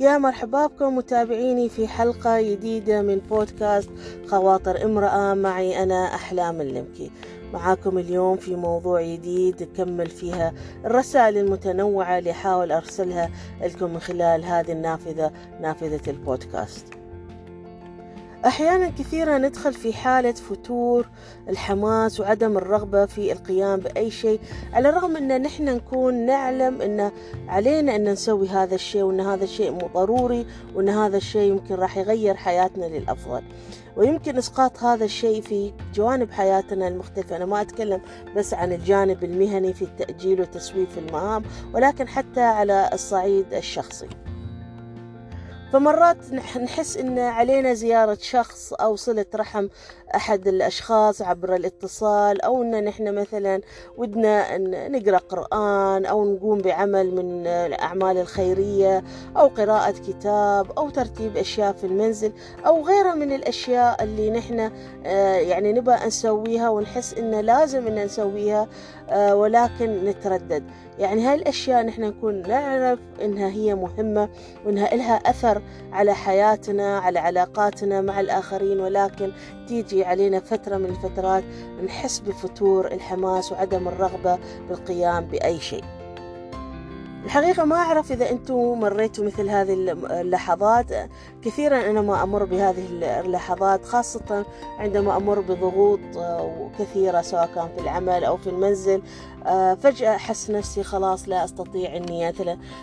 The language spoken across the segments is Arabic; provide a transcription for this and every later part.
يا مرحبا بكم متابعيني في حلقة جديدة من بودكاست خواطر امرأة. معي أنا أحلام اللمكي. معاكم اليوم في موضوع جديد نكمل فيها الرسائل المتنوعة اللي أحاول أرسلها لكم من خلال هذه النافذة نافذة البودكاست. أحيانا كثيرة ندخل في حالة فتور الحماس وعدم الرغبة في القيام بأي شيء على الرغم أن نحن نكون نعلم أن علينا أن نسوي هذا الشيء وأن هذا الشيء ضروري وأن هذا الشيء يمكن راح يغير حياتنا للأفضل. ويمكن إسقاط هذا الشيء في جوانب حياتنا المختلفة. أنا ما أتكلم بس عن الجانب المهني في التأجيل وتسويف المهام ولكن حتى على الصعيد الشخصي. فمرات نحس إن علينا زيارة شخص أو صلة رحم أحد الأشخاص عبر الاتصال أو إن نحن مثلا ودنا نقرأ قرآن أو نقوم بعمل من الأعمال الخيرية أو قراءة كتاب أو ترتيب أشياء في المنزل أو غيرها من الأشياء اللي نحن يعني نبغى نسويها ونحس إن لازم إن نسويها ولكن نتردد. يعني هاي الأشياء نحن نكون نعرف إنها هي مهمة وإنها إلها أثر على حياتنا على علاقاتنا مع الآخرين ولكن تيجي علينا فترة من الفترات نحس بفتور الحماس وعدم الرغبة بالقيام بأي شيء. الحقيقة ما أعرف إذا أنتم مريتوا مثل هذه اللحظات. كثيرا أنا ما أمر بهذه اللحظات خاصة عندما أمر بضغوط كثيرة سواء كان في العمل أو في المنزل. فجأة أحس نفسي خلاص لا أستطيع أني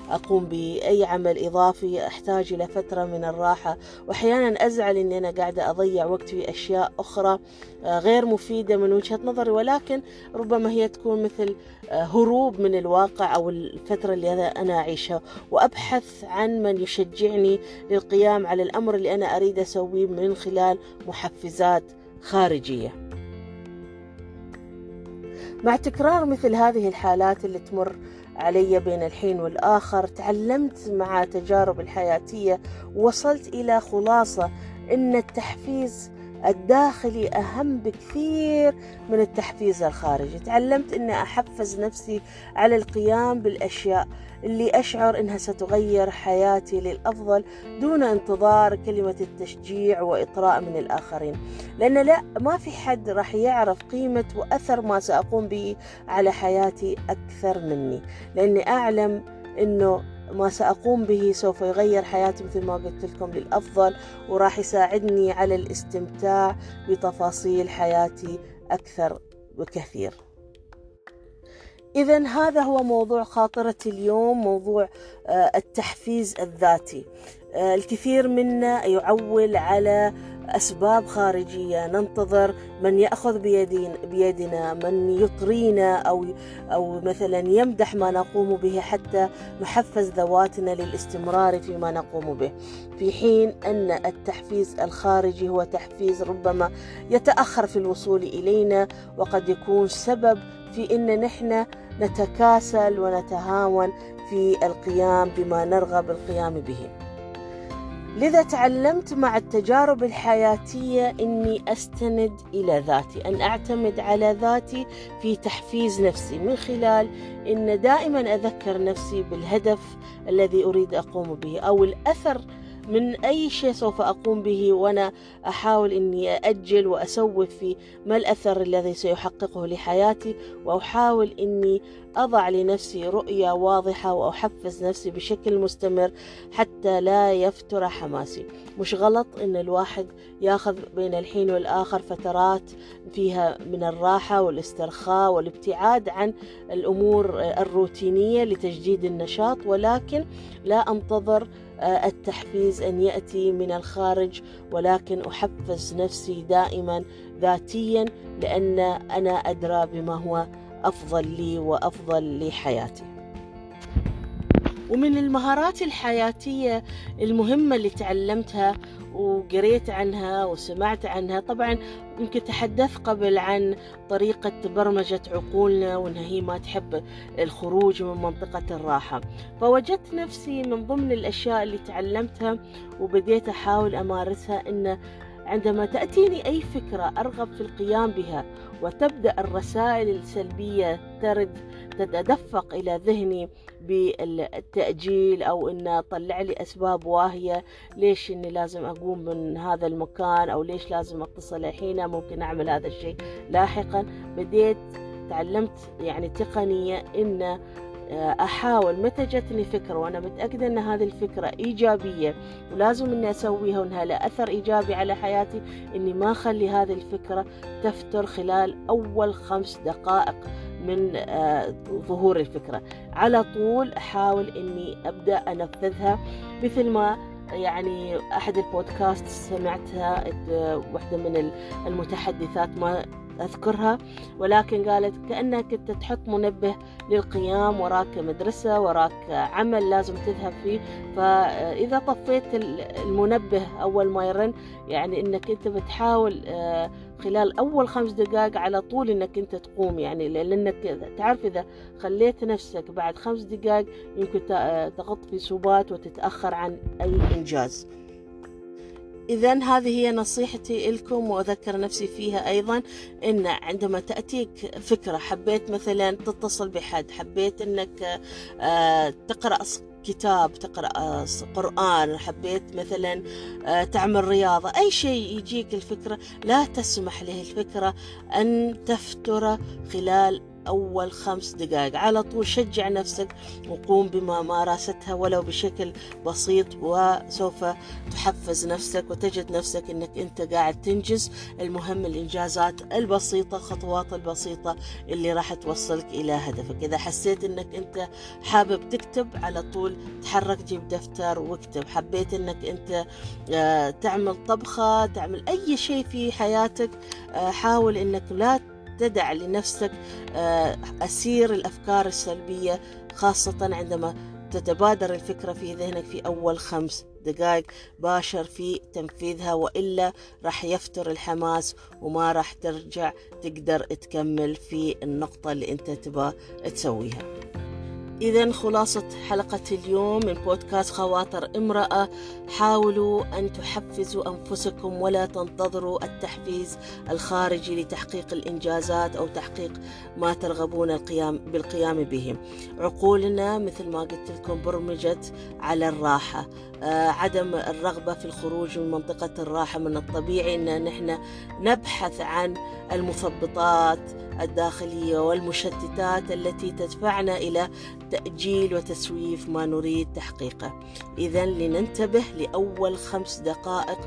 أقوم بأي عمل إضافي أحتاج إلى فترة من الراحة. وأحيانا أزعل أني أنا قاعدة أضيع وقت في أشياء أخرى غير مفيدة من وجهة نظري. ولكن ربما هي تكون مثل هروب من الواقع أو الفترة اللي أنا أعيشها. وأبحث عن من يشجعني للقيام على الأمر اللي أنا أريد أسويه من خلال محفزات خارجية. مع تكرار مثل هذه الحالات اللي تمر علي بين الحين والآخر تعلمت مع تجارب الحياتية وصلت إلى خلاصة أن التحفيز الداخلي أهم بكثير من التحفيز الخارجي. تعلمت أن أحفز نفسي على القيام بالأشياء اللي أشعر أنها ستغير حياتي للأفضل دون انتظار كلمة التشجيع وإطراء من الآخرين. لأن لا ما في حد راح يعرف قيمة وأثر ما سأقوم به على حياتي أكثر مني. لأني أعلم أنه ما سأقوم به سوف يغير حياتي مثل ما قلت لكم للأفضل وراح يساعدني على الاستمتاع بتفاصيل حياتي أكثر بكثير. إذا هذا هو موضوع خاطرة اليوم موضوع التحفيز الذاتي. الكثير منا يعول على أسباب خارجية. ننتظر من يأخذ بيدين بيدنا من يطرينا أو أو مثلا يمدح ما نقوم به حتى نحفز ذواتنا للاستمرار فيما نقوم به. في حين أن التحفيز الخارجي هو تحفيز ربما يتأخر في الوصول إلينا وقد يكون سبب في أن نحن نتكاسل ونتهاون في القيام بما نرغب القيام به. لذا تعلمت مع التجارب الحياتية أني أستند إلى ذاتي أن أعتمد على ذاتي في تحفيز نفسي. من خلال أن دائما أذكر نفسي بالهدف الذي أريد أقوم به أو الأثر من أي شيء سوف أقوم به وأنا أحاول أني أأجل وأسوف في ما الأثر الذي سيحققه لحياتي وأحاول أني أضع لنفسي رؤية واضحة وأحفز نفسي بشكل مستمر حتى لا يفتر حماسي. مش غلط أن الواحد يأخذ بين الحين والآخر فترات فيها من الراحة والاسترخاء والابتعاد عن الأمور الروتينية لتجديد النشاط ولكن لا أنتظر التحفيز أن يأتي من الخارج ولكن أحفز نفسي دائما ذاتيا لأن أنا أدرى بما هو أفضل لي وأفضل لحياتي. ومن المهارات الحياتية المهمة اللي تعلمتها وقريت عنها وسمعت عنها. طبعا يمكن تحدثت قبل عن طريقة برمجة عقولنا وانها هي ما تحب الخروج من منطقة الراحة. فوجدت نفسي من ضمن الأشياء اللي تعلمتها وبديت أحاول أمارسها أن عندما تأتيني أي فكرة أرغب في القيام بها وتبدأ الرسائل السلبية ترد تتدفق إلى ذهني بالتأجيل أو إن طلع لي أسباب واهية ليش إني لازم أقوم من هذا المكان أو ليش لازم أتصل الحين ممكن أعمل هذا الشيء. لاحقا بديت تعلمت يعني تقنية إن أحاول. متى جتني فكرة وأنا متأكدة أن هذه الفكرة إيجابية ولازم أني أسويها وأنها لها أثر إيجابي على حياتي إني ما أخلي هذه الفكرة تفتر خلال أول خمس دقائق من آه، ظهور الفكرة. على طول أحاول إني أبدأ أنفذها مثل ما يعني أحد البودكاست سمعتها واحدة من المتحدثات ما أذكرها ولكن قالت كأنك أنت تحط منبه للقيام وراك مدرسة وراك عمل لازم تذهب فيه. فإذا طفيت المنبه أول ما يرن يعني أنك أنت بتحاول آه، خلال أول خمس دقائق على طول أنك أنت تقوم. يعني لأنك تعرف إذا خليت نفسك بعد خمس دقائق يمكن تغط في سبات وتتأخر عن أي إنجاز. إذا هذه هي نصيحتي لكم وأذكر نفسي فيها أيضا إن عندما تأتيك فكرة حبيت مثلا تتصل بحد حبيت إنك آه، تقرأ كتاب تقرأ قرآن حبيت مثلا آه، تعمل رياضة أي شيء يجيك الفكرة لا تسمح له الفكرة أن تفتر خلال أول خمس دقائق. على طول شجع نفسك وقوم بممارستها ولو بشكل بسيط وسوف تحفز نفسك وتجد نفسك أنك أنت قاعد تنجز المهم الإنجازات البسيطة الخطوات البسيطة اللي راح توصلك إلى هدفك. إذا حسيت أنك أنت حابب تكتب على طول تحرك جيب دفتر واكتب. حبيت أنك أنت آه، تعمل طبخة تعمل أي شيء في حياتك آه، حاول أنك لا تدع لنفسك آه، أسير الأفكار السلبية خاصة عندما تتبادر الفكرة في ذهنك في أول خمس دقائق. باشر في تنفيذها وإلا راح يفتر الحماس وما راح ترجع تقدر تكمل في النقطة اللي أنت تبغى تسويها. إذا خلاصة حلقة اليوم من بودكاست خواطر امرأة. حاولوا أن تحفزوا أنفسكم ولا تنتظروا التحفيز الخارجي لتحقيق الإنجازات أو تحقيق ما ترغبون القيام بالقيام به. عقولنا مثل ما قلت لكم برمجت على الراحة. آه، عدم الرغبة في الخروج من منطقة الراحة من الطبيعي أن نحن نبحث عن المثبطات الداخلية والمشتتات التي تدفعنا إلى تأجيل وتسويف ما نريد تحقيقه. إذا لننتبه لأول خمس دقائق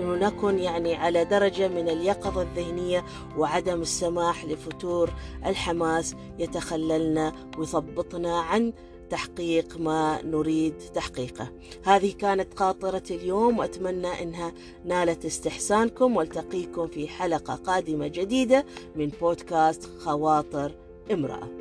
ولنكن يعني على درجة من اليقظة الذهنية وعدم السماح لفتور الحماس يتخللنا ويثبطنا عن تحقيق ما نريد تحقيقه. هذه كانت قاطرة اليوم وأتمنى أنها نالت استحسانكم. والتقيكم في حلقة قادمة جديدة من بودكاست خواطر امرأة.